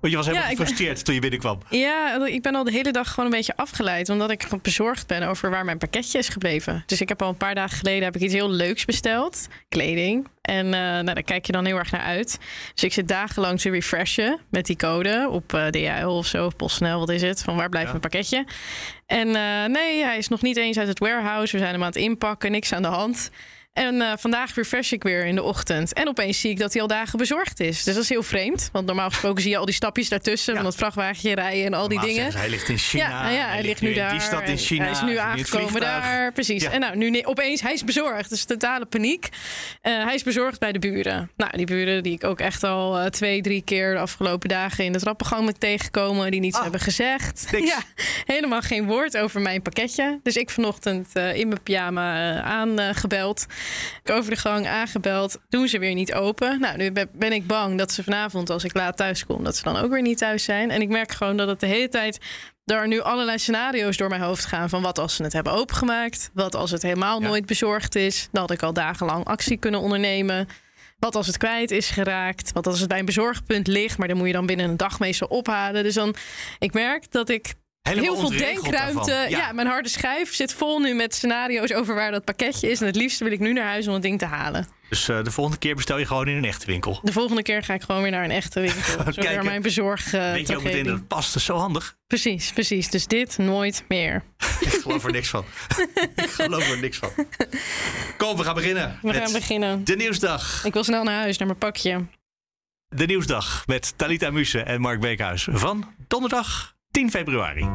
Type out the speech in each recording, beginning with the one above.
Want je was helemaal Ja, ik- gefrustreerd toen je binnenkwam. Ja, ik ben al de hele dag gewoon een beetje afgeleid. Omdat ik bezorgd ben over waar mijn pakketje is gebleven. Dus ik heb al een paar dagen geleden heb ik iets heel leuks besteld. Kleding. En eh, nou, daar kijk je dan heel erg naar uit. Dus ik zit dagenlang te refreshen met die code op eh DHL of zo. Of PostNL, wat is het? Van waar blijft Ja. mijn pakketje? En eh, nee, hij is nog niet eens uit het warehouse. We zijn hem aan het inpakken. Niks aan de hand. En eh, vandaag refresh ik weer in de ochtend. En opeens zie ik dat hij al dagen bezorgd is. Dus dat is heel vreemd. Want normaal gesproken zie je al die stapjes daartussen. Ja. Van dat vrachtwagentje rijden en al die dingen. ze, Hij ligt in China. Ja, nou ja, hij, ligt nu daar. die stad in China. Hij is nu aangekomen daar. Precies. Ja. En nou, nu opeens, hij is bezorgd. Dus totale paniek. Eh, hij is bezorgd bij de buren. Nou, die buren die ik ook echt al eh, twee, drie keer de afgelopen dagen in de trappengang ben tegengekomen. Die niets Ah, hebben gezegd. niks. Ja, helemaal geen woord over mijn pakketje. Dus ik vanochtend in mijn pyjama aangebeld. Ik over de gang aangebeld. Doen ze weer niet open. Nou, nu ben- ik bang dat ze vanavond, als ik laat thuis kom, dat ze dan ook weer niet thuis zijn. En ik merk gewoon dat het de hele tijd er nu allerlei scenario's door mijn hoofd gaan. Van wat als ze het hebben opengemaakt? Wat als het helemaal Ja. nooit bezorgd is? Dan had ik al dagenlang actie kunnen ondernemen. Wat als het kwijt is geraakt? Wat als het bij een bezorgpunt ligt? Maar dan moet je dan binnen een dag meestal ophalen. Dus dan, ik merk dat ik Helemaal heel veel denkruimte. Ja. mijn harde schijf zit vol nu met scenario's over waar dat pakketje is. En het liefste wil ik nu naar huis om het ding te halen. Dus eh, de volgende keer bestel je gewoon in een echte winkel. De volgende keer ga ik gewoon weer naar een echte winkel. Zodat Kijken. mijn bezorg. eh, Weet je ook meteen dat het past. Dat is zo handig. Precies, precies. Dus dit nooit meer. Ik geloof er niks van. ik geloof er niks van. Kom, we gaan beginnen. We gaan beginnen. De nieuwsdag. Ik wil snel naar huis, naar mijn pakje. De nieuwsdag met Talita Muse en Mark Beekhuis van donderdag 10 februari.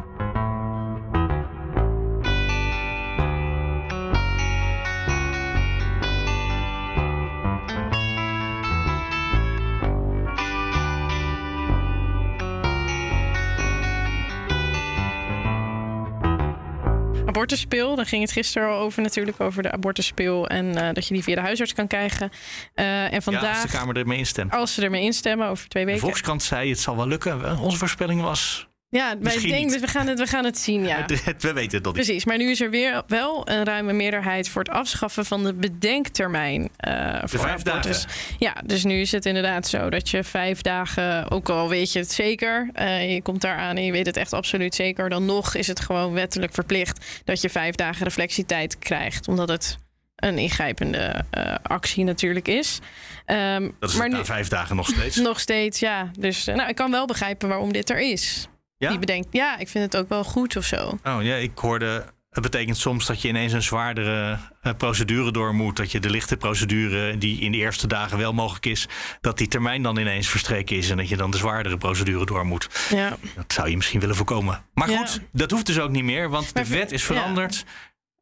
Abortuspil, daar ging het gisteren al over natuurlijk, over de abortuspil. En eh, dat je die via de huisarts kan krijgen. Eh, en Ja, vandaag, als de Kamer ermee instemt. als ze ermee instemmen, over twee De weken. Volkskrant zei het zal wel lukken. Onze voorspelling was... Ja, wij denken, we gaan, het, we gaan het zien, ja. We weten het nog niet. Precies, maar nu is er weer wel een ruime meerderheid voor het afschaffen van de bedenktermijn. eh voor vijf abortus. dagen. Ja, dus nu is het inderdaad zo dat je vijf dagen, ook al weet je het zeker, eh, je komt daar aan en je weet het echt absoluut zeker, dan nog is het gewoon wettelijk verplicht dat je vijf dagen reflectietijd krijgt, omdat het een ingrijpende eh, actie natuurlijk is. Ehm, Dat is maar na vijf dagen nog steeds. nog steeds, ja. Dus nou, ik kan wel begrijpen waarom dit er is. Ja? Die bedenkt, ja, ik vind het ook wel goed of zo. Oh ja, ik hoorde. Het betekent soms dat je ineens een zwaardere eh, procedure door moet. Dat je de lichte procedure, die in de eerste dagen wel mogelijk is, dat die termijn dan ineens verstreken is. En dat je dan de zwaardere procedure door moet. Ja. Dat zou je misschien willen voorkomen. Maar Ja. goed, dat hoeft dus ook niet meer, want de wet is ja. veranderd.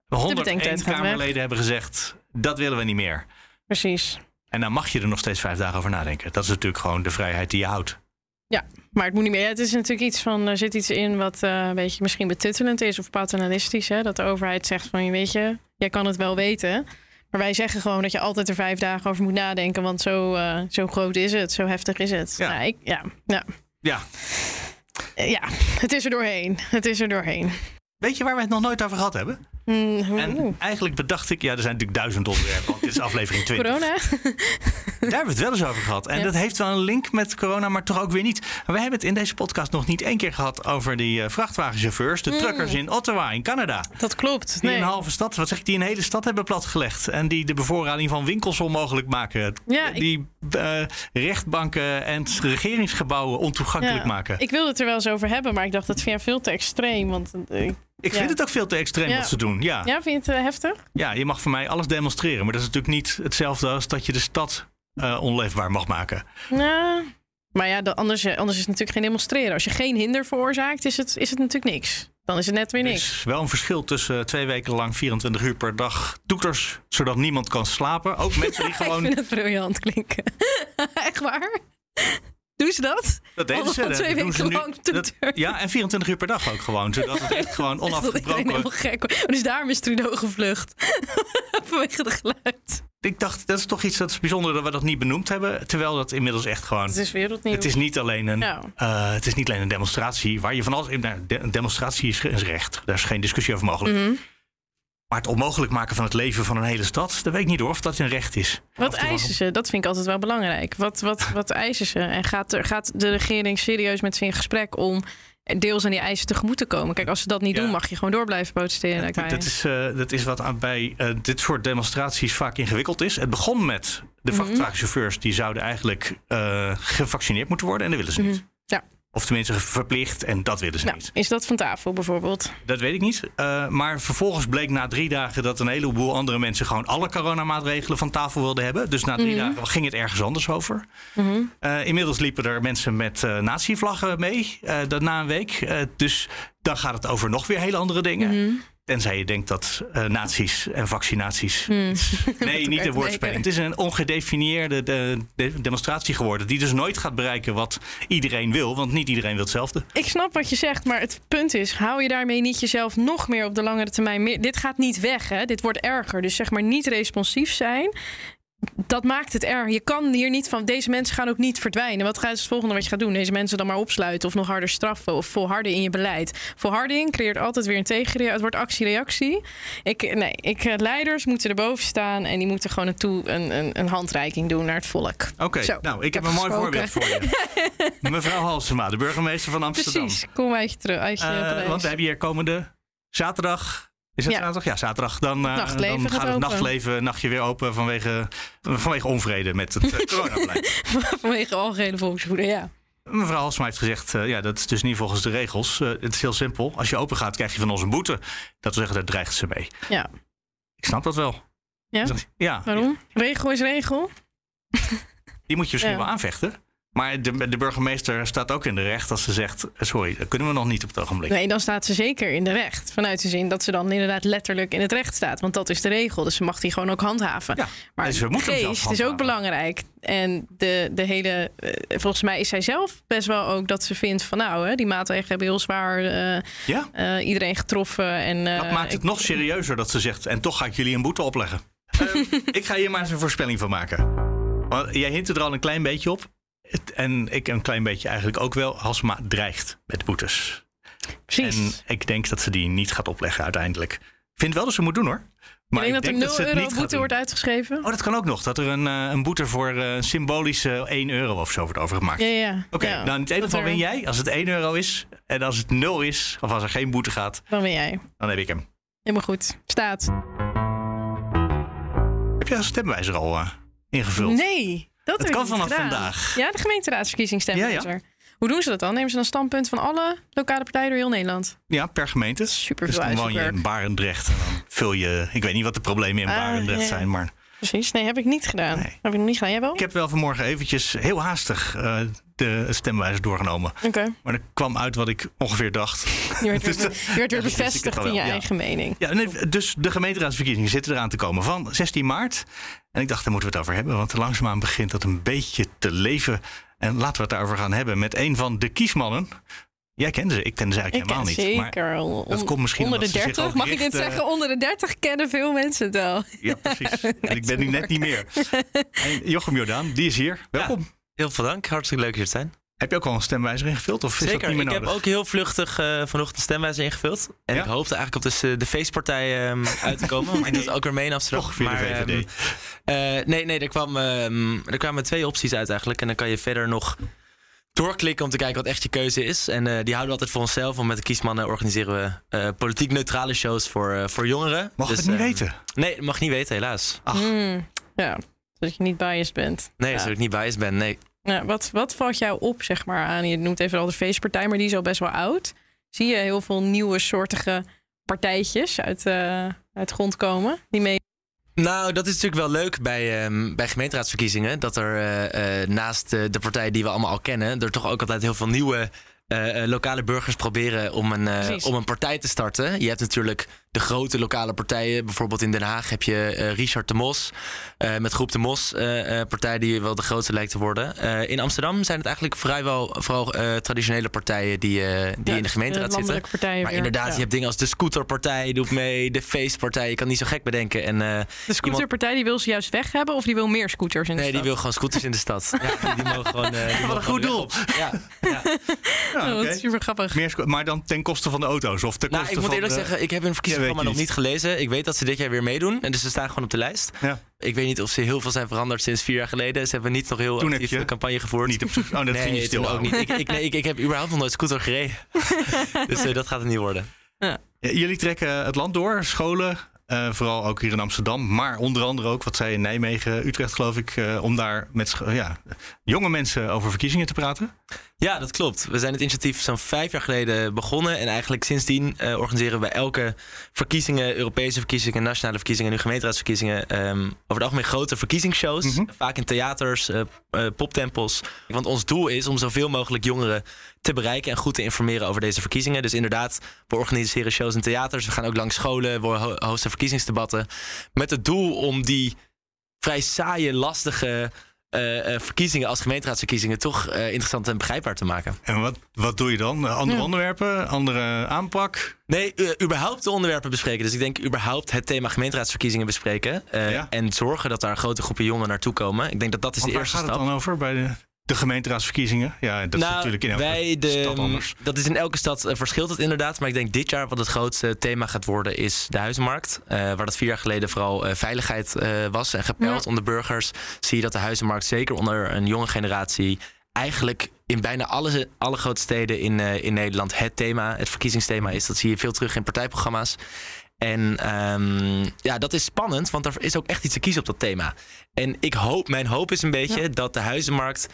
bedenktijd 101 gaat weg. Kamerleden hebben gezegd: dat willen we niet meer. Precies. En dan mag je er nog steeds vijf dagen over nadenken. Dat is natuurlijk gewoon de vrijheid die je houdt. Ja, maar het moet niet meer. Ja, het is natuurlijk iets van, er zit iets in wat eh, een beetje misschien betuttelend is of paternalistisch. Hè? Dat de overheid zegt van, weet je, jij kan het wel weten. Maar wij zeggen gewoon dat je altijd er vijf dagen over moet nadenken. Want zo, eh, zo groot is het, zo heftig is het. Ja. Ja, ik, ja, ja, Ja, ja, het is er doorheen. Het is er doorheen. weet je waar we het nog nooit over gehad hebben? Mm, oeh. En eigenlijk bedacht ik, ja, er zijn natuurlijk duizend onderwerpen, want dit is aflevering 20. Corona? Daar hebben we het wel eens over gehad. En Ja. dat heeft wel een link met corona, maar toch ook weer niet. We hebben het in deze podcast nog niet één keer gehad over die eh, vrachtwagenchauffeurs, de truckers in Ottawa, in Canada. Dat klopt. Die. Nee. een halve stad, wat zeg ik, die een hele stad hebben platgelegd. En die de bevoorrading van winkels onmogelijk maken. Ja, ik- die eh, rechtbanken en regeringsgebouwen ontoegankelijk Ja, maken. Ik, Ik wilde het er wel eens over hebben, maar ik dacht dat vind je veel te extreem. Want, eh, vind het ook veel te extreem wat ze doen. Ja. ja, vind je het eh, heftig? ja, je mag voor mij alles demonstreren. Maar dat is natuurlijk niet hetzelfde als dat je de stad eh, onleefbaar mag maken. Nou, maar ja, anders, eh, anders is het natuurlijk geen demonstreren. Als je geen hinder veroorzaakt, is het, is het natuurlijk niks. Dan is het net weer Er niks. is wel een verschil tussen twee weken lang 24 uur per dag toeters, zodat niemand kan slapen. Ook mensen die Ik gewoon. vind het briljant klinken. Echt waar? Doen ze dat? Dat deden Al ze. Dat twee doen weken ze nu. lang toeter. Dat- ja, en 24 uur per dag ook gewoon. Zodat het echt gewoon onafgebroken helemaal wordt. gek wordt. Dus daarom is Trudeau gevlucht. Vanwege de geluid. Ik dacht, dat is toch iets dat is bijzonder dat we dat niet benoemd hebben. Terwijl dat inmiddels echt gewoon... Het is wereldnieuws. Het is niet alleen een, Ja. eh, het is niet alleen een demonstratie waar je van alles. Nou, de- een demonstratie is, is recht. Daar is geen discussie over mogelijk. Mhm. Maar het onmogelijk maken van het leven van een hele stad, dat weet ik niet hoor of dat een recht is. Wat eisen ze? Dat vind ik altijd wel belangrijk. Wat, wat, wat eisen ze? En gaat, er, gaat de regering serieus met ze in gesprek om deels aan die eisen tegemoet te komen? Kijk, als ze dat niet Ja. doen, mag je gewoon door blijven protesteren. Ja, dat, is, eh, dat is wat aan- bij eh, dit soort demonstraties vaak ingewikkeld is. Het begon met de Mhm. vrachtwagenchauffeurs die zouden eigenlijk eh, gevaccineerd moeten worden en dat willen ze niet. Mhm. Of tenminste verplicht en dat willen ze Nou, niet. is dat van tafel bijvoorbeeld? Dat weet ik niet. Eh, maar vervolgens bleek na drie dagen dat een heleboel andere mensen gewoon alle coronamaatregelen van tafel wilden hebben. Dus na drie Mhm. dagen ging het ergens anders over. Mhm. Eh, inmiddels liepen er mensen met eh nazi-vlaggen mee dat na een week. Dus dan gaat het over nog weer hele andere dingen. Mhm. Tenzij je denkt dat eh nazi's en vaccinaties. Hmm. Nee, niet de woordspeling. Het is een ongedefinieerde de, de- demonstratie geworden. Die dus nooit gaat bereiken wat iedereen wil. Want niet iedereen wil hetzelfde. Ik snap wat je zegt, maar het punt is: hou je daarmee niet jezelf nog meer op de langere termijn meer? Dit gaat niet weg, hè? Dit wordt erger. Dus zeg maar niet responsief zijn. Dat maakt het erg. Je kan hier niet van. Deze mensen gaan ook niet verdwijnen. Wat gaat is het volgende wat je gaat doen? Deze mensen dan maar opsluiten of nog harder straffen of volharden in je beleid. Volharding creëert altijd weer een tegenreactie. Het wordt actie-reactie. Ik, nee, ik, eh, leiders moeten erboven staan en die moeten gewoon een, toe, een, een, een handreiking doen naar het volk. Oké, nou, ik heb heb een mooi voorbeeld voor je. Mevrouw Halsema, de burgemeester van Amsterdam. Precies. Kom uit je terug. Uit je Eh, want we hebben hier komende zaterdag. Is het Ja. zaterdag? Ja, zaterdag. Dan, eh, Nachtleven dan gaat het nachtleven, nachtje weer open vanwege, vanwege onvrede met het eh, coronabeleid. Vanwege algehele volkswoede, ja. Mevrouw Halsema heeft gezegd, eh, ja, dat is dus niet volgens de regels. Het is heel simpel. Als je open gaat, krijg je van ons een boete. Dat wil zeggen, daar dreigt ze mee. Ja. Ik snap dat wel. Ja? Ja, Waarom? Regel is regel. die moet je misschien Ja. wel aanvechten. Maar de, de burgemeester staat ook in de recht als ze zegt... sorry, dat kunnen we nog niet op het ogenblik. Nee, dan staat ze zeker in de recht. Vanuit de zin dat ze dan inderdaad letterlijk in het recht staat. Want dat is de regel. Dus ze mag die gewoon ook handhaven. Ja, maar ze de moeten geest is ook belangrijk. En de, de hele. eh, volgens mij is zij zelf best wel ook dat ze vindt van nou, hè, die maatregelen hebben heel zwaar eh, Ja? eh, iedereen getroffen. En, Dat maakt het ik- nog serieuzer dat ze zegt... en toch ga ik jullie een boete opleggen. Ehm, ik ga hier maar eens een voorspelling van maken. Want jij hint er al een klein beetje op. Het- En ik een klein beetje eigenlijk ook wel. Halsema dreigt met boetes. Precies. En ik denk dat ze die niet gaat opleggen uiteindelijk. Ik vind wel dat ze moet doen hoor. Maar ik denk dat er 0 ze het euro boete wordt uitgeschreven. Oh, dat kan ook nog. Dat er een, eh, een boete voor eh, symbolische 1 euro of zo wordt overgemaakt. Ja, ja. Oké, ja. nou in het ene geval er- win jij als het 1 euro is. En als het 0 is, of als er geen boete gaat, Dan ben jij. dan heb ik hem. Helemaal goed. Staat. Heb jij een stemwijzer al eh, ingevuld? Nee, dat kan vanaf gedaan. vandaag. Ja, de gemeenteraadsverkiezing stemwijzer. Ja, Hoe doen ze dat dan? Nemen ze dan standpunt van alle lokale partijen door heel Nederland? Ja, per gemeente. Super Dus dan woon je in Barendrecht. En dan vul je... Ik weet niet wat de problemen in Ah, Barendrecht ja. zijn, maar... Precies. Nee, heb ik niet gedaan. Nee. Heb ik nog niet gedaan. Jij wel? Ik heb wel vanmorgen eventjes heel haastig eh, de stemwijzer doorgenomen. Oké. Maar er kwam uit wat ik ongeveer dacht. Je werd weer, Dus, je werd weer ja, dus bevestigd in je ja. eigen mening. Ja, nee, dus de gemeenteraadsverkiezingen zitten eraan te komen van 16 maart. En ik dacht, daar moeten we het over hebben. Want langzaamaan begint dat een beetje te leven. En laten we het daarover gaan hebben met een van de kiesmannen. Jij kende ze, ik kende ze Ik eigenlijk ken helemaal niet. Maar zeker. On- dat komt misschien onder de omdat ze zich 30. ook Mag ik dit zeggen? Onder de 30 kennen veel mensen het wel. Ja, precies. En ik ben nu net niet meer. En Jochem Jordaan, die is hier. Welkom. Heel veel dank. Hartstikke leuk hier te zijn. Heb je ook al een stemwijzer ingevuld? Of is Zeker. dat niet meer Ik nodig? heb ook heel vluchtig eh, vanochtend een stemwijzer ingevuld. En Ja? ik hoopte eigenlijk op de, de feestpartij ehm, uit te komen. Want ik doe het ook weer mee in Amsterdam. Toch via de Maar, VVD. ehm, eh, nee, nee er, kwam, ehm, er kwamen twee opties uit eigenlijk. En dan kan je verder nog doorklikken om te kijken wat echt je keuze is. En eh, die houden we altijd voor onszelf. Want met de kiesmannen organiseren we eh, politiek neutrale shows voor, eh, voor jongeren. Mag Dus, het niet weten? Nee, dat mag niet weten helaas. Ach. Hmm, ja, zodat je niet biased bent. Nee, Ja. zodat ik niet biased ben. Nee. Ja, wat, wat valt jou op, zeg maar, aan? Je noemt even al de feestpartij, maar die is al best wel oud. Zie je heel veel nieuwe soortige partijtjes uit, eh, uit de grond komen? Die mee... Nou, dat is natuurlijk wel leuk bij, ehm, bij gemeenteraadsverkiezingen. Dat er eh, eh, naast eh, de partijen die we allemaal al kennen, er toch ook altijd heel veel nieuwe eh, eh, lokale burgers proberen om een, eh, om een partij te starten. Je hebt natuurlijk de grote lokale partijen. Bijvoorbeeld in Den Haag heb je Richard de Mos met Groep de Mos, partij die wel de grootste lijkt te worden. In Amsterdam zijn het eigenlijk vrijwel vooral traditionele partijen die, die in de gemeenteraad zitten. Maar weer. inderdaad, Ja. je hebt dingen als de scooterpartij doet mee, de feestpartij. Je kan niet zo gek bedenken. En, De scooterpartij die wil ze juist weg hebben of die wil meer scooters in de nee, die stad? wil gewoon scooters in de stad. Ja, die, die mogen gewoon. die mogen een goed doel. Ja, Oh, oké. wat super grappig. Meer maar dan ten koste van de auto's of ten Nou, koste ik moet van eerlijk de- zeggen, ik heb hun verkiezingsprogramma Ja, nog niet gelezen. Ik weet dat ze dit jaar weer meedoen. En dus ze staan gewoon op de lijst. Ja. Ik weet niet of ze heel veel zijn veranderd sinds vier jaar geleden. Ze hebben niet nog heel Toen heb actief je een campagne gevoerd. Niet op zoek. Oh, dat ging je nee, stil ook niet. Ik, ik, nee, ik, ik heb überhaupt nog nooit scooter gereden. dus eh, dat gaat het niet worden. Ja, Jullie trekken het land door, scholen, eh, vooral ook hier in Amsterdam, maar onder andere ook, wat zei in Nijmegen, Utrecht geloof ik, eh, om daar met ja, jonge mensen over verkiezingen te praten. Ja, dat klopt. We zijn het initiatief zo'n vijf jaar geleden begonnen. En eigenlijk sindsdien eh, organiseren we bij elke verkiezingen, Europese verkiezingen, nationale verkiezingen en nu gemeenteraadsverkiezingen, ehm, over het algemeen grote verkiezingsshows. Mhm. Vaak in theaters, eh, eh, poptempels. Want ons doel is om zoveel mogelijk jongeren te bereiken en goed te informeren over deze verkiezingen. Dus inderdaad, we organiseren shows in theaters. We gaan ook langs scholen, we ho- hosten verkiezingsdebatten. Met het doel om die vrij saaie, lastige eh, eh, verkiezingen als gemeenteraadsverkiezingen toch eh, interessant en begrijpbaar te maken. En wat, wat doe je dan? Andere Ja. onderwerpen, andere aanpak? Nee, überhaupt de onderwerpen bespreken. Dus ik denk überhaupt het thema gemeenteraadsverkiezingen bespreken. eh, Ja. En zorgen dat daar grote groepen jongeren naartoe komen. Ik denk dat dat is Want de waar eerste gaat het stap. dan over bij de, de gemeenteraadsverkiezingen? Ja, dat is nou, natuurlijk in elke wij de, stad anders. Dat is in elke stad eh, verschilt het inderdaad. Maar ik denk dit jaar wat het grootste thema gaat worden is de huizenmarkt. Eh, waar dat vier jaar geleden vooral eh, veiligheid eh, was en gepeld Ja. onder burgers. Zie je dat de huizenmarkt zeker onder een jonge generatie eigenlijk in bijna alle, alle grote steden in, eh, in Nederland het thema, het verkiezingsthema is. Dat zie je veel terug in partijprogramma's. En ehm, ja, dat is spannend, want er is ook echt iets te kiezen op dat thema. En ik hoop, mijn hoop is een beetje dat de huizenmarkt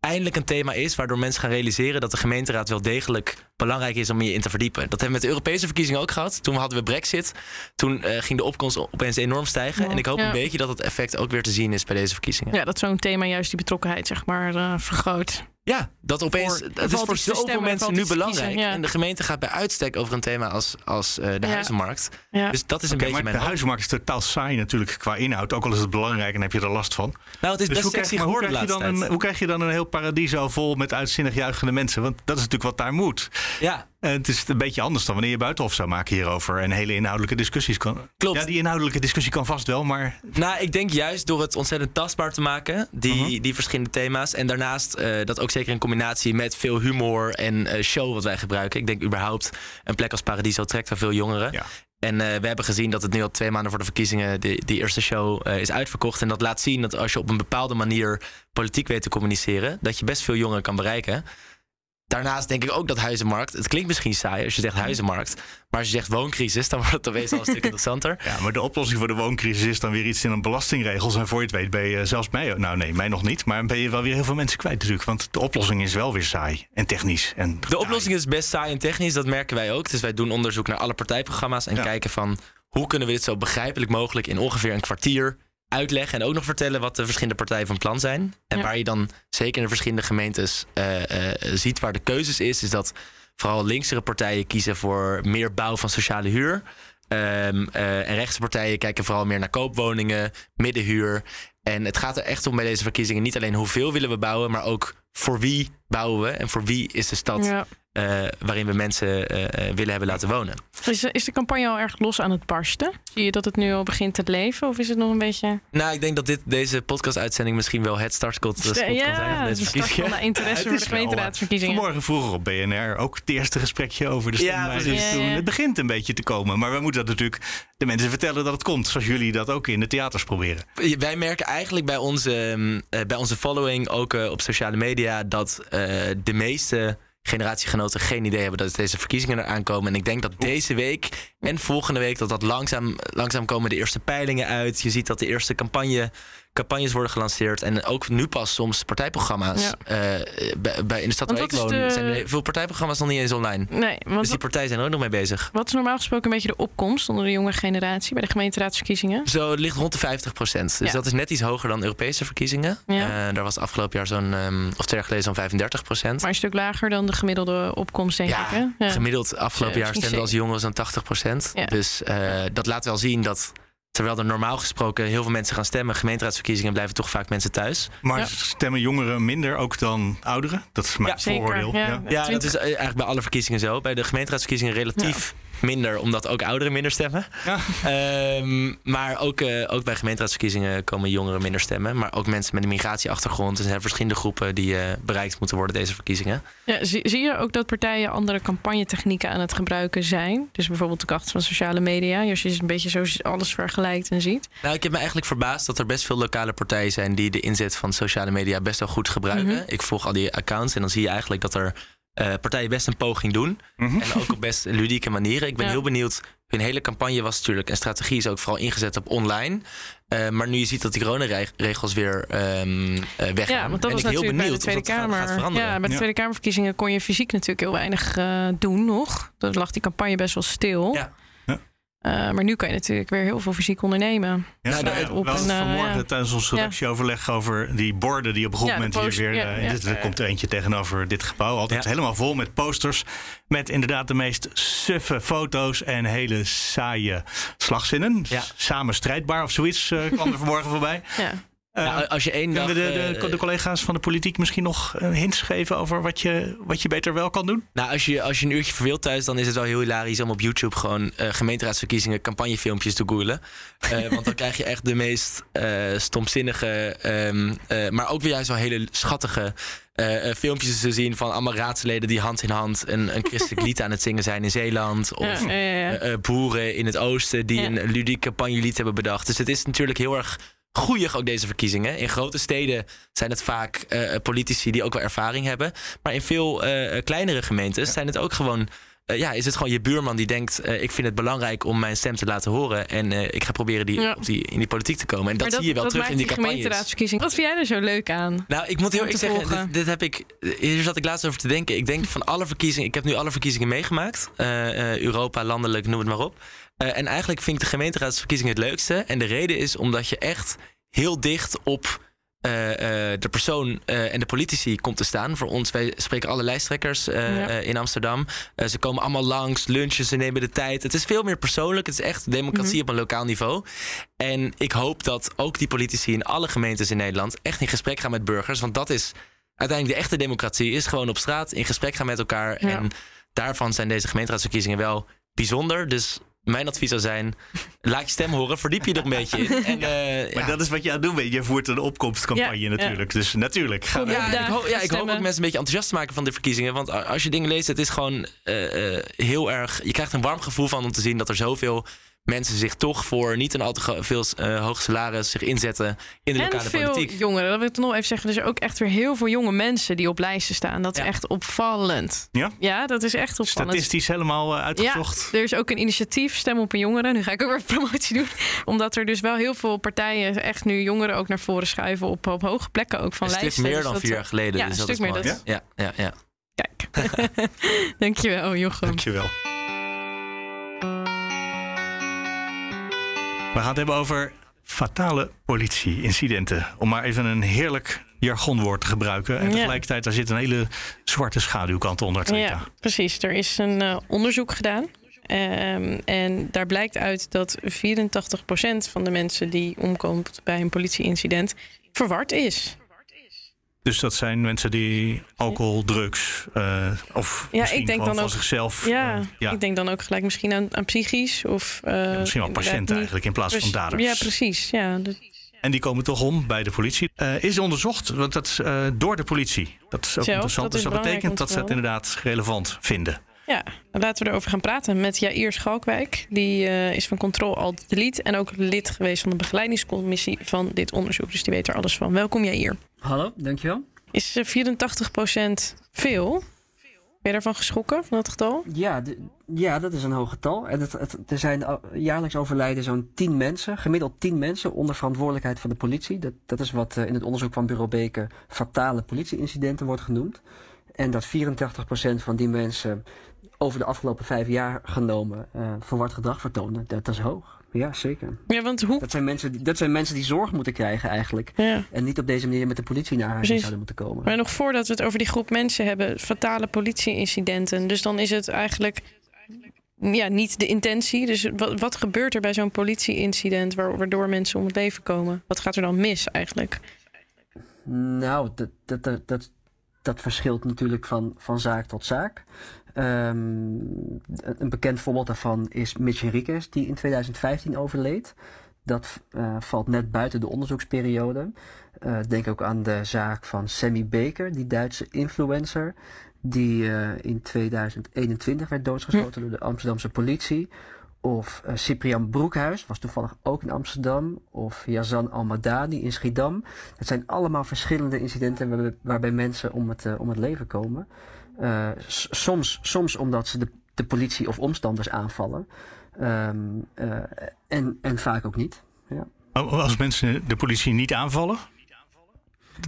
eindelijk een thema is waardoor mensen gaan realiseren dat de gemeenteraad wel degelijk belangrijk is om je in te verdiepen. Dat hebben we met de Europese verkiezingen ook gehad. Toen hadden we Brexit. Toen eh, ging de opkomst opeens enorm stijgen. Ja. En ik hoop Ja. een beetje dat het effect ook weer te zien is bij deze verkiezingen. Ja, dat zo'n thema juist die betrokkenheid zeg maar eh, vergroot. Ja, dat opeens. Voor- het is voor zoveel stemmen, mensen nu belangrijk. kiezen, ja. En de gemeente gaat bij uitstek over een thema als, als eh, de Ja. huizenmarkt. Ja. Dus dat is een beetje maar mijn de hoop. huizenmarkt is totaal saai natuurlijk qua inhoud. Ook al is het belangrijk en heb je er last van. Nou, het is Dus best hoe krijg, sexy maar hoe, hoe krijg je dan een heel paradiso vol met uitzinnig juichende mensen? Want dat is natuurlijk wat daar moet. Ja, En het is een beetje anders dan wanneer je buitenhof zou maken hierover. En hele inhoudelijke discussies kan. Klopt. Ja, die inhoudelijke discussie kan vast wel, maar Nou, ik denk juist door het ontzettend tastbaar te maken, die, Mhm. die verschillende thema's. En daarnaast eh, dat ook zeker in combinatie met veel humor en eh, show wat wij gebruiken. Ik denk überhaupt een plek als Paradiso trekt wel veel jongeren. Ja. En eh, we hebben gezien dat het nu al twee maanden voor de verkiezingen die, die eerste show eh, is uitverkocht. En dat laat zien dat als je op een bepaalde manier politiek weet te communiceren, dat je best veel jongeren kan bereiken. Daarnaast denk ik ook dat huizenmarkt. Het klinkt misschien saai als je zegt huizenmarkt. Maar als je zegt wooncrisis, dan wordt het opeens al een stuk interessanter. Ja, maar de oplossing voor de wooncrisis is dan weer iets in een belastingregels. En voor je het weet ben je zelfs mij, nou nee, mij nog niet. Maar ben je wel weer heel veel mensen kwijt natuurlijk. Want de oplossing is wel weer saai en technisch. En De oplossing is best saai en technisch, dat merken wij ook. Dus wij doen onderzoek naar alle partijprogramma's en Ja. kijken van hoe kunnen we dit zo begrijpelijk mogelijk in ongeveer een kwartier uitleggen en ook nog vertellen wat de verschillende partijen van plan zijn. En Ja. waar je dan zeker in de verschillende gemeentes eh, eh, ziet waar de keuzes is, is dat vooral linksere partijen kiezen voor meer bouw van sociale huur. Ehm, eh, en rechtse partijen kijken vooral meer naar koopwoningen, middenhuur. En het gaat er echt om bij deze verkiezingen niet alleen hoeveel willen we bouwen, maar ook voor wie bouwen we en voor wie is de stad Ja. Eh, waarin we mensen eh, eh, willen hebben laten wonen. Is, is de campagne al erg los aan het barsten? Zie je dat het nu al begint te leven? Of is het nog een beetje... Nou, ik denk dat dit, deze podcast-uitzending misschien wel het startschot schot kan zijn van ja, deze verkiezingen. de interesse voor de gemeenteraadsverkiezingen. Vanmorgen vroeger op BNR ook het eerste gesprekje over de Ja, stemwijze. precies. Dus Ja, toen, ja. Het begint een beetje te komen. Maar we moeten dat natuurlijk de mensen vertellen dat het komt. Zoals jullie dat ook in de theaters proberen. Wij merken eigenlijk bij onze, mm, eh, bij onze following, ook eh, op sociale media, dat eh, de meeste generatiegenoten geen idee hebben dat deze verkiezingen eraan komen. En ik denk dat deze week en volgende week dat dat langzaam, langzaam komen de eerste peilingen uit. Je ziet dat de eerste campagnes worden gelanceerd. En ook nu pas soms partijprogramma's. Ja. Eh, bij, bij- in de stad waar ik woon de- zijn er veel partijprogramma's nog niet eens online. Nee, want Dus die partijen zijn er ook nog mee bezig. wat is normaal gesproken een beetje de opkomst onder de jonge generatie bij de gemeenteraadsverkiezingen? Zo, het ligt rond de 50 procent. Dus Ja. dat is net iets hoger dan Europese verkiezingen. Ja. Eh, daar was afgelopen jaar zo'n, ehm, of twee jaar geleden zo'n 35 procent. Maar een stuk lager dan de gemiddelde opkomst, denk Ja, ik. Hè? Ja. Gemiddeld afgelopen Ja, jaar stemden als jongeren zo'n 80 procent. Ja. Dus eh, dat laat wel zien dat, terwijl er normaal gesproken heel veel mensen gaan stemmen, gemeenteraadsverkiezingen blijven toch vaak mensen thuis. Maar Ja. stemmen jongeren minder ook dan ouderen? Dat is mijn Ja, zeker, vooroordeel. ja. Ja. Ja, dat 20. is eh, eigenlijk bij alle verkiezingen zo. Bij de gemeenteraadsverkiezingen relatief minder, omdat ook ouderen minder stemmen. Ja. Ehm, maar ook, eh, ook bij gemeenteraadsverkiezingen komen jongeren minder stemmen. Maar ook mensen met een migratieachtergrond. Er zijn verschillende groepen die eh, bereikt moeten worden deze verkiezingen. Ja, zie, zie je ook dat partijen andere campagnetechnieken aan het gebruiken zijn? Dus bijvoorbeeld de kracht van sociale media. Als je een beetje zo alles vergelijkt en ziet. Nou, ik heb me eigenlijk verbaasd dat er best veel lokale partijen zijn die de inzet van sociale media best wel goed gebruiken. Mhm. Ik volg al die accounts en dan zie je eigenlijk dat er eh, partijen best een poging doen. Mhm. En ook op best ludieke manieren. Ik ben Ja. heel benieuwd. Hun hele campagne was natuurlijk, en strategie is ook vooral ingezet op online. Eh, maar nu je ziet dat die coronaregels weer ehm eh, weggaan. Ja, want dat ben was ik heel natuurlijk bij de benieuwd of Tweede dat gaat- Kamer. gaat veranderen. ja, bij de Ja. Tweede Kamerverkiezingen kon je fysiek natuurlijk heel weinig eh, doen nog. Dan lag die campagne best wel stil. Ja. Eh, maar nu kan je natuurlijk weer heel veel fysiek ondernemen. Ja, Nou, nou, dat- ja, op we hadden een, het eh, vanmorgen ja. tijdens ons redactieoverleg over die borden die op een goed moment hier weer... ja, eh, ja. dit- er komt er eentje tegenover dit gebouw. Altijd Ja. helemaal vol met posters. Met inderdaad de meest suffe foto's en hele saaie slagzinnen. Ja. Samen strijdbaar of zoiets eh, kwam er vanmorgen voorbij. Eh, Nou, als je één dag... de, de, eh, de collega's van de politiek misschien nog eh, hints geven over wat je, wat je beter wel kan doen? Nou, als je, als je een uurtje verveelt thuis, dan is het wel heel hilarisch om op YouTube gewoon gemeenteraadsverkiezingen campagnefilmpjes te googlen. Want dan krijg je echt de meest stomzinnige, ehm, eh, maar ook weer juist wel hele schattige filmpjes te zien van allemaal raadsleden die hand in hand een, een christelijk lied aan het zingen zijn in Zeeland. Of Ja, ja, ja, ja. boeren in het oosten die een ludiek campagnelied hebben bedacht. Dus het is natuurlijk heel erg goeig ook deze verkiezingen. In grote steden zijn het vaak eh, politici die ook wel ervaring hebben. Maar in veel eh, kleinere gemeentes zijn het ook gewoon... eh, ja, is het gewoon je buurman die denkt... eh, ik vind het belangrijk om mijn stem te laten horen... en eh, ik ga proberen die, Ja. op die, in die politiek te komen. En dat, zie je wel terug in die die. Wat vind jij er zo leuk aan? Nou, ik moet heel eerlijk zeggen, dit, dit heb ik. Hier zat ik laatst over te denken. Ik denk van alle verkiezingen. Ik heb nu alle verkiezingen meegemaakt. Europa, landelijk, noem het maar op. En eigenlijk vind ik de gemeenteraadsverkiezingen het leukste. En de reden is omdat je echt heel dicht op. eh, eh, de persoon eh, en de politici komt te staan. Voor ons, wij spreken alle lijsttrekkers Ja. in Amsterdam. Ze komen allemaal langs, lunchen, ze nemen de tijd. Het is veel meer persoonlijk. Het is echt democratie Mhm. op een lokaal niveau. En ik hoop dat ook die politici in alle gemeentes in Nederland echt in gesprek gaan met burgers. Want dat is uiteindelijk de echte democratie. Is gewoon op straat in gesprek gaan met elkaar. Ja. En daarvan zijn deze gemeenteraadsverkiezingen wel bijzonder. Dus mijn advies zou zijn: laat je stem horen, verdiep je er een beetje in. En, eh, Maar ja. dat is wat je aan het doen bent. Je voert een opkomstcampagne Ja, natuurlijk. Dus natuurlijk. Ga Goed, er- Ja, ik, hoop, ja, ik hoop ook mensen een beetje enthousiast te maken van de verkiezingen. Want als je dingen leest, het is gewoon eh, eh, heel erg. Je krijgt een warm gevoel van om te zien dat er zoveel mensen zich toch voor niet een al te veel eh, hoog salaris zich inzetten in de En lokale veel politiek. jongeren, dat wil ik nog even zeggen. Er zijn ook echt weer heel veel jonge mensen die op lijsten staan. Dat is Ja. echt opvallend. Ja? Ja, dat is echt opvallend. Statistisch helemaal eh, uitgezocht. Ja, er is ook een initiatief, Stem op een Jongere. Nu ga ik ook weer promotie doen. Omdat er dus wel heel veel partijen echt nu jongeren ook naar voren schuiven op, op hoge plekken ook van een stuk lijsten. meer Dus dan dat- vier jaar geleden. Ja, dus een dat stuk is meer. Dat, Ja, ja, ja. Kijk. Dankjewel, Jochem. Dankjewel. We gaan het hebben over fatale politie-incidenten. Om maar even een heerlijk jargonwoord te gebruiken. En tegelijkertijd, daar zit een hele zwarte schaduwkant onder. Trita. Ja, precies. Er is een eh, onderzoek gedaan. Ehm, en daar blijkt uit dat 84% van de mensen die omkomt bij een politieincident verward is. Dus dat zijn mensen die alcohol, drugs uh, of Ja, ik denk gewoon dan van ook- zichzelf. Ja, uh, ja. ik denk dan ook gelijk misschien aan, aan psychisch of... eh, Ja, misschien wel patiënten eigenlijk in plaats van daders. Ja, precies. Ja, En die komen toch om bij de politie. Eh, is onderzocht, want dat eh, door de politie. Dat is ook Zelf, interessant. dat dus dat betekent dat ze het inderdaad relevant vinden. Ja, laten we erover gaan praten met Jair Schalkwijk. Die eh, is van Control Alt Delete en ook lid geweest van de begeleidingscommissie van dit onderzoek. Dus die weet er alles van. Welkom Jair. Hallo, dankjewel. Is eh, 84% veel? je daarvan geschrokken, van dat getal? Ja, de- ja, dat is een hoog getal. En het, het, er zijn jaarlijks overlijden zo'n 10 mensen, gemiddeld 10 mensen onder verantwoordelijkheid van de politie. Dat, dat is wat uh, in het onderzoek van Bureau Beker fatale politieincidenten wordt genoemd. En dat 84% van die mensen over de afgelopen vijf jaar genomen uh, verward gedrag vertonen. Dat, dat is hoog. Ja, zeker. Ja, want hoe... Dat zijn, mensen, die- dat zijn mensen die zorg moeten krijgen eigenlijk. Ja. En niet op deze manier met de politie naar huis zouden moeten komen. Maar nog voordat we het over die groep mensen hebben, fatale politieincidenten. Dus dan is het eigenlijk ja, niet de intentie. Dus wat, wat gebeurt er bij zo'n politieincident wa- waardoor mensen om het leven komen? Wat gaat er dan mis eigenlijk? Nou, dat, dat, dat, dat, dat verschilt natuurlijk van, van zaak tot zaak. Ehm, een bekend voorbeeld daarvan is Mitch Henriquez, die in 2015 overleed. Dat eh, valt net buiten de onderzoeksperiode. Eh, denk ook aan de zaak van Sammy Baker, die Duitse influencer. Die eh, in 2021 werd doodgeschoten door de Amsterdamse politie. Of Cyprian Broekhuis, was toevallig ook in Amsterdam. Of Yazan Al-Madani in Schiedam. Het zijn allemaal verschillende incidenten waarbij, waarbij mensen om het, om het leven komen. Eh, soms, soms omdat ze de, de politie of omstanders aanvallen. Ehm, eh, en, en vaak ook niet. Ja. Oh, Als mensen de politie niet aanvallen,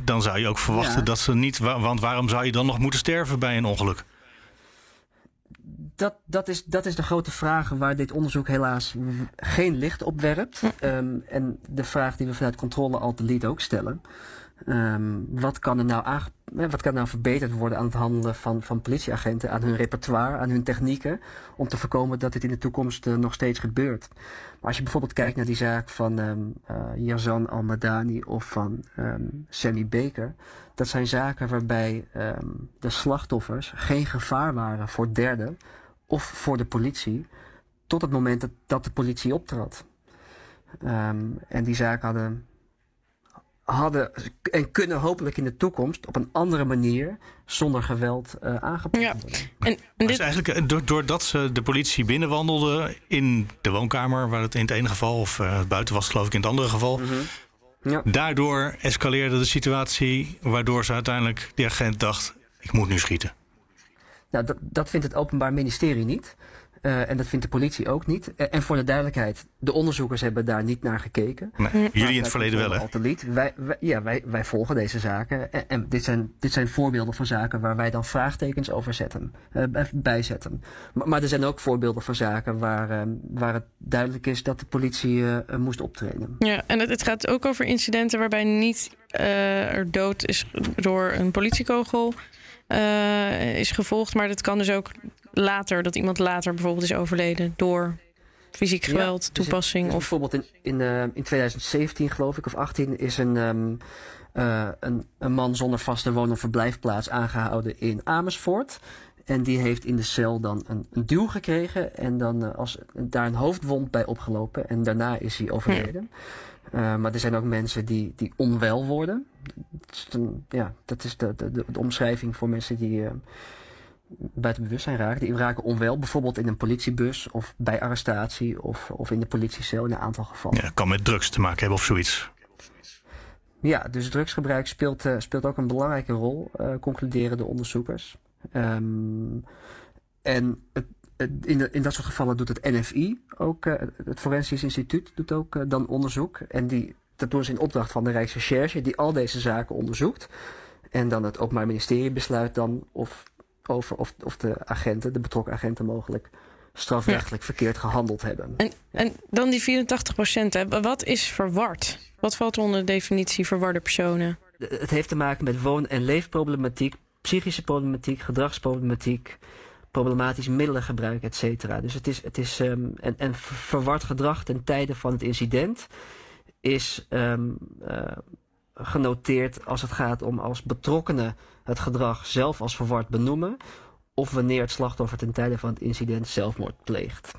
dan zou je ook verwachten Ja. dat ze niet. wa- Want waarom zou je dan nog moeten sterven bij een ongeluk? Dat, dat, is, dat is de grote vraag waar dit onderzoek helaas geen licht op werpt. Ehm, en de vraag die we vanuit controle al delete ook stellen. Ehm, wat, kan er nou wat kan nou verbeterd worden aan het handelen van, van politieagenten, aan hun repertoire, aan hun technieken, om te voorkomen dat dit in de toekomst eh, nog steeds gebeurt? Maar als je bijvoorbeeld kijkt naar die zaak van ehm eh, Yazan Al-Madani of van ehm, Sammy Baker, dat zijn zaken waarbij de slachtoffers geen gevaar waren voor derden of voor de politie tot het moment dat, dat de politie optrad. En die zaken hadden, hadden en kunnen hopelijk in de toekomst op een andere manier zonder geweld eh aangepakt Ja. worden. En, en Dus dit, eigenlijk eh, do- doordat ze de politie binnenwandelde in de woonkamer, waar het in het ene geval, of eh, buiten was geloof ik in het andere geval. Ja. Daardoor escaleerde de situatie, waardoor ze uiteindelijk die agent dacht: ik moet nu schieten. Nou, dat, dat vindt het Openbaar Ministerie niet. Eh, en dat vindt de politie ook niet. Eh, en voor de duidelijkheid, de onderzoekers hebben daar niet naar gekeken. Nee, jullie in het verleden wel, hè? Wij, wij, ja, wij, wij volgen deze zaken. En, en dit, zijn, dit zijn voorbeelden van zaken waar wij dan vraagtekens over zetten, eh, bij- bijzetten. Maar, maar er zijn ook voorbeelden van zaken waar, eh, waar het duidelijk is dat de politie moest optreden. ja, en het, het gaat ook over incidenten waarbij niet eh, er dood is door een politiekogel eh, is gevolgd. Maar dat kan dus ook later, dat iemand later bijvoorbeeld is overleden door fysiek Ja, geweld, dus toepassing. dus of Bijvoorbeeld in, in, eh, in 2017 geloof ik, of 18, is een, ehm, eh, een, een man zonder vaste woon- of verblijfplaats aangehouden in Amersfoort. En die heeft in de cel dan een, een duw gekregen en dan eh, als, daar een hoofdwond bij opgelopen. En daarna is hij overleden. Eh, maar er zijn ook mensen die, die onwel worden. Dat is, een- ja, dat is de, de, de, de omschrijving voor mensen die buiten bewustzijn raken. Die raken onwel, bijvoorbeeld in een politiebus of bij arrestatie of, of in de politiecel in een aantal gevallen. Ja, kan met drugs te maken hebben of zoiets. Ja, dus drugsgebruik speelt, eh, speelt ook een belangrijke rol, eh, concluderen de onderzoekers. Ehm, en het, het- in, de- in dat soort gevallen doet het NFI, ook, eh, het Forensisch Instituut, doet ook dan onderzoek. En die, dat doen ze in opdracht van de Rijksrecherche, die al deze zaken onderzoekt. En dan het Openbaar Ministerie besluit dan of, over of, of de agenten, de betrokken agenten mogelijk strafrechtelijk verkeerd gehandeld hebben. En, en dan die 84 procent. Wat is verward? Wat valt onder de definitie verwarde personen? Het heeft te maken met woon- en leefproblematiek, psychische problematiek, gedragsproblematiek, problematisch middelengebruik, et cetera. Dus het is, het is ehm, en, en ver- verward gedrag ten tijde van het incident is ehm, eh, genoteerd als het gaat om als betrokkenen het gedrag zelf als verward benoemen of wanneer het slachtoffer ten tijde van het incident zelfmoord pleegt.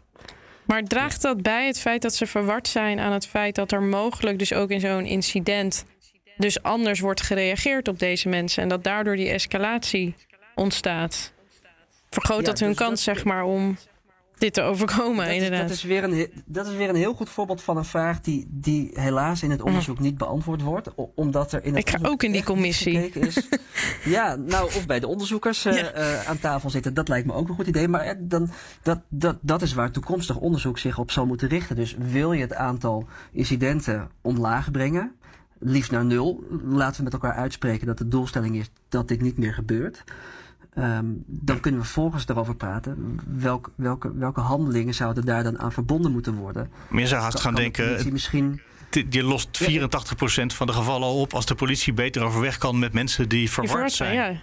Maar draagt dat bij het feit dat ze verward zijn aan het feit dat er mogelijk dus ook in zo'n incident dus anders wordt gereageerd op deze mensen en dat daardoor die escalatie ontstaat? Vergroot Ja, dat hun dus kans, dat- zeg maar, om dit te overkomen, dat, is, inderdaad. dat, is weer een, dat is weer een heel goed voorbeeld van een vraag die, die helaas in het onderzoek niet beantwoord wordt. Omdat er in het Ik ga ook in die commissie. Is. ja, nou, of bij de onderzoekers eh, Ja. eh, aan tafel zitten. Dat lijkt me ook een goed idee. Maar eh, dan, dat, dat, dat is waar toekomstig onderzoek zich op zal moeten richten. Dus wil je het aantal incidenten omlaag brengen, liefst naar nul. Laten we met elkaar uitspreken dat de doelstelling is dat dit niet meer gebeurt. Ehm, dan kunnen we volgens erover praten. Welk, welke, welke handelingen zouden daar dan aan verbonden moeten worden? Maar je zou haast gaan Kan de politie denken, Misschien, je lost 84% van de gevallen al op als de politie beter overweg kan met mensen die verward zijn. Ja.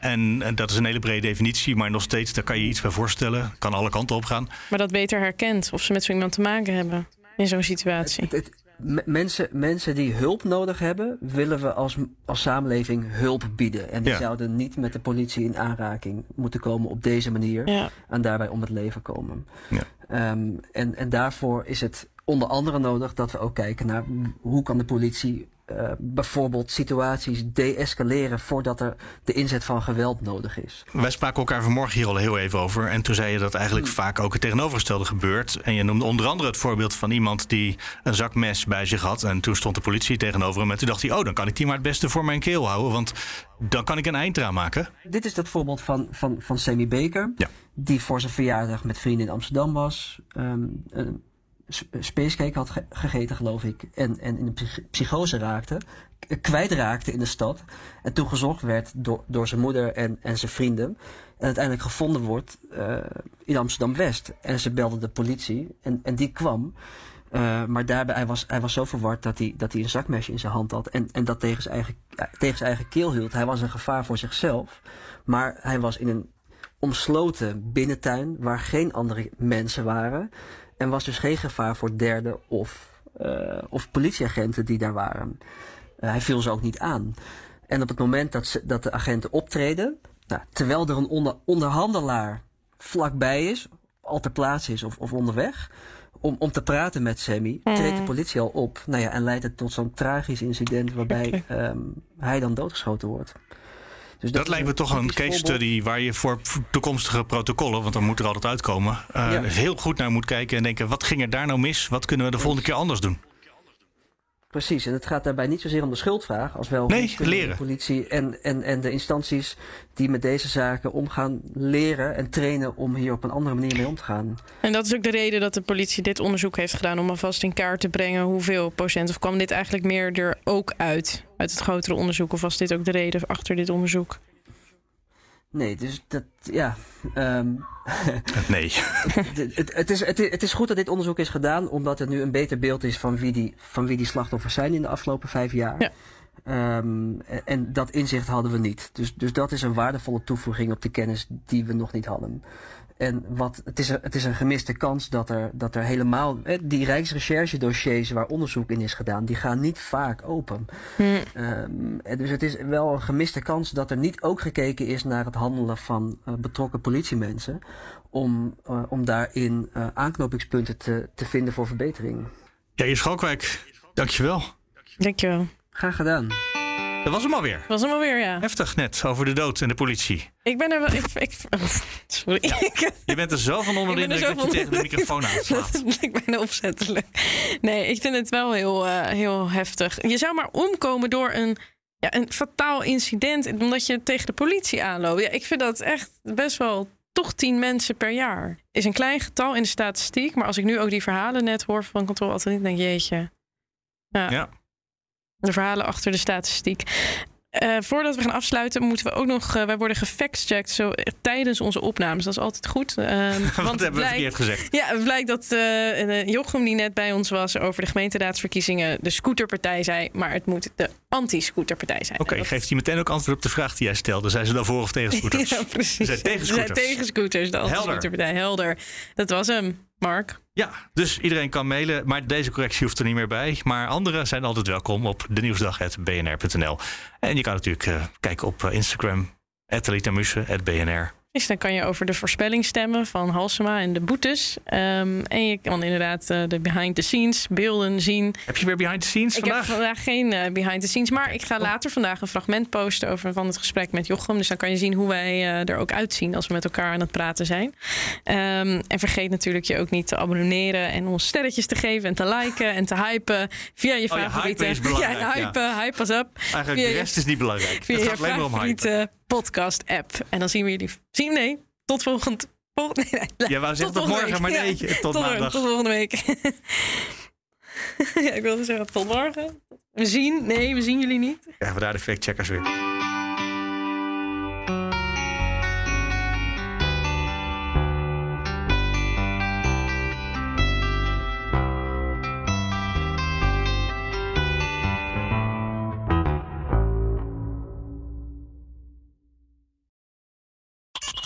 En, en dat is een hele brede definitie, maar nog steeds, daar kan je iets bij voorstellen. Kan alle kanten op gaan. Maar dat beter herkent of ze met zo iemand te maken hebben in zo'n situatie. het, het- me- mensen, mensen die hulp nodig hebben, willen we als, als samenleving hulp bieden. En die Ja. zouden niet met de politie in aanraking moeten komen op deze manier. Ja. en daarbij om het leven komen. Ja. Ehm, en, en daarvoor is het onder andere nodig dat we ook kijken naar hoe kan de politie eh, bijvoorbeeld situaties deescaleren voordat er de inzet van geweld nodig is. Wij spraken elkaar vanmorgen hier al heel even over. En toen zei je dat eigenlijk vaak ook het tegenovergestelde gebeurt. En je noemde onder andere het voorbeeld van iemand die een zak mes bij zich had. En toen stond de politie tegenover hem. En toen dacht hij, oh, dan kan ik die maar het beste voor mijn keel houden. Want dan kan ik een eind eraan maken. Dit is dat voorbeeld van, van, van Sammy Baker, Ja. die voor zijn verjaardag met vrienden in Amsterdam was. ehm, spacecake had ge- gegeten, geloof ik. En, en in een psych- psychose raakte. Kwijtraakte in de stad. En toen gezocht werd door, door zijn moeder en, en zijn vrienden. En uiteindelijk gevonden wordt eh, in Amsterdam West. En ze belden de politie. En, en die kwam. Eh, maar daarbij, hij was, hij was zo verward dat hij, dat hij een zakmesje in zijn hand had. En, en dat tegen zijn, eigen, tegen zijn eigen keel hield. Hij was een gevaar voor zichzelf. Maar hij was in een omsloten binnentuin waar geen andere mensen waren. En was dus geen gevaar voor derden of, eh, of politieagenten die daar waren. Eh, hij viel ze ook niet aan. En op het moment dat, ze, dat de agenten optreden, nou, terwijl er een onder, onderhandelaar vlakbij is, al ter plaatse is of, of onderweg, om, om te praten met Sammy, treedt de politie al op. Nou ja, en leidt het tot zo'n tragisch incident waarbij ehm, hij dan doodgeschoten wordt. Dus Dat lijkt me toch een case voorbeeld. study waar je voor toekomstige protocollen, want dan moet er altijd uitkomen, eh, Ja. heel goed naar moet kijken en denken: wat ging er daar nou mis? Wat kunnen we de volgende keer anders doen? Precies, en het gaat daarbij niet zozeer om de schuldvraag, als wel Nee, leren. de politie en, en, en de instanties die met deze zaken omgaan, leren en trainen om hier op een andere manier mee om te gaan. En dat is ook de reden dat de politie dit onderzoek heeft gedaan om alvast in kaart te brengen hoeveel procent. Of kwam dit eigenlijk meer er ook uit, uit het grotere onderzoek? Of was dit ook de reden achter dit onderzoek? Nee, dus dat, ja. ehm, Nee. het, het, het, is, het, is, het is goed dat dit onderzoek is gedaan, omdat het nu een beter beeld is van wie die, van wie die slachtoffers zijn in de afgelopen vijf jaar. Ja. Ehm, en- dat inzicht hadden we niet. Dus, dus dat is een waardevolle toevoeging op de kennis die we nog niet hadden. En wat, het, is een, het is een gemiste kans dat er, dat er helemaal. Die Rijksrecherche-dossiers waar onderzoek in is gedaan, die gaan niet vaak open. Hm. Ehm, en dus het is wel een gemiste kans dat er niet ook gekeken is naar het handelen van eh, betrokken politiemensen. Om, eh, om daarin eh, aanknopingspunten te, te vinden voor verbetering. Ja, Schalkwijk, dankjewel. Dankjewel. Graag gedaan. Dat was hem alweer. Was hem alweer, ja. Heftig net over de dood en de politie. Ik ben er wel. Ik, ik, sorry. Je bent er zo van onder de Ik ben indruk er dat je tegen de microfoon aanslaat. Dat lijkt bijna opzettelijk. Nee, ik vind het wel heel, eh, heel heftig. Je zou maar omkomen door een, ja, een fataal incident. Omdat je tegen de politie aanloopt. Ja, ik vind dat echt best wel toch tien mensen per jaar. Is een klein getal in de statistiek. Maar als ik nu ook die verhalen net hoor van controle altijd denk jeetje. Ja. Ja. De verhalen achter de statistiek. Eh, voordat we gaan afsluiten, moeten we ook nog. eh, wij worden gefactcheckt zo eh, tijdens onze opnames. Dat is altijd goed. Wat want het hebben we verkeerd gezegd? ja, het blijkt dat Jochem, die net bij ons was over de gemeenteraadsverkiezingen, de scooterpartij zei, maar het moet de anti-scooterpartij zijn. Oké, geeft hij meteen ook antwoord op de vraag die jij stelde. Zijn ze dan voor of tegen scooters? Ja, precies. Ze zijn tegen Ze zijn scooters. tegen scooters, de Helder. anti-scooterpartij. Helder. Dat was hem, Mark. Ja, dus iedereen kan mailen, maar deze correctie hoeft er niet meer bij. Maar anderen zijn altijd welkom op denieuwsdag.bnr.nl. En je kan natuurlijk eh, kijken op eh, Instagram, @elitamuse@bnr. Dan kan je over de voorspelling stemmen van Halsema en de boetes. Ehm, en je kan inderdaad uh, de behind the scenes beelden zien. Heb je weer behind the scenes ik vandaag? heb vandaag geen uh, behind the scenes. Maar ik ga later vandaag een fragment posten over van het gesprek met Jochem. Dus dan kan je zien hoe wij uh, er ook uitzien als we met elkaar aan het praten zijn. Um, en vergeet natuurlijk je ook niet te abonneren en ons sterretjes te geven en te liken en te hypen via je oh, favoriete. Ja, hypen is ja, hypen, ja. hype us up. Eigenlijk via de rest is niet belangrijk. Het gaat alleen maar om favoriete podcast app. En dan zien we jullie. Zien nee, tot volgend. Vol, nee, nee, ja, wou zeggen tot, tot morgen, week. maar nee, ja, tot, tot, maandag. Tot volgende week. ja, ik wilde zeggen tot morgen. We zien, nee, we zien jullie niet. Ja, we daar de factcheckers weer.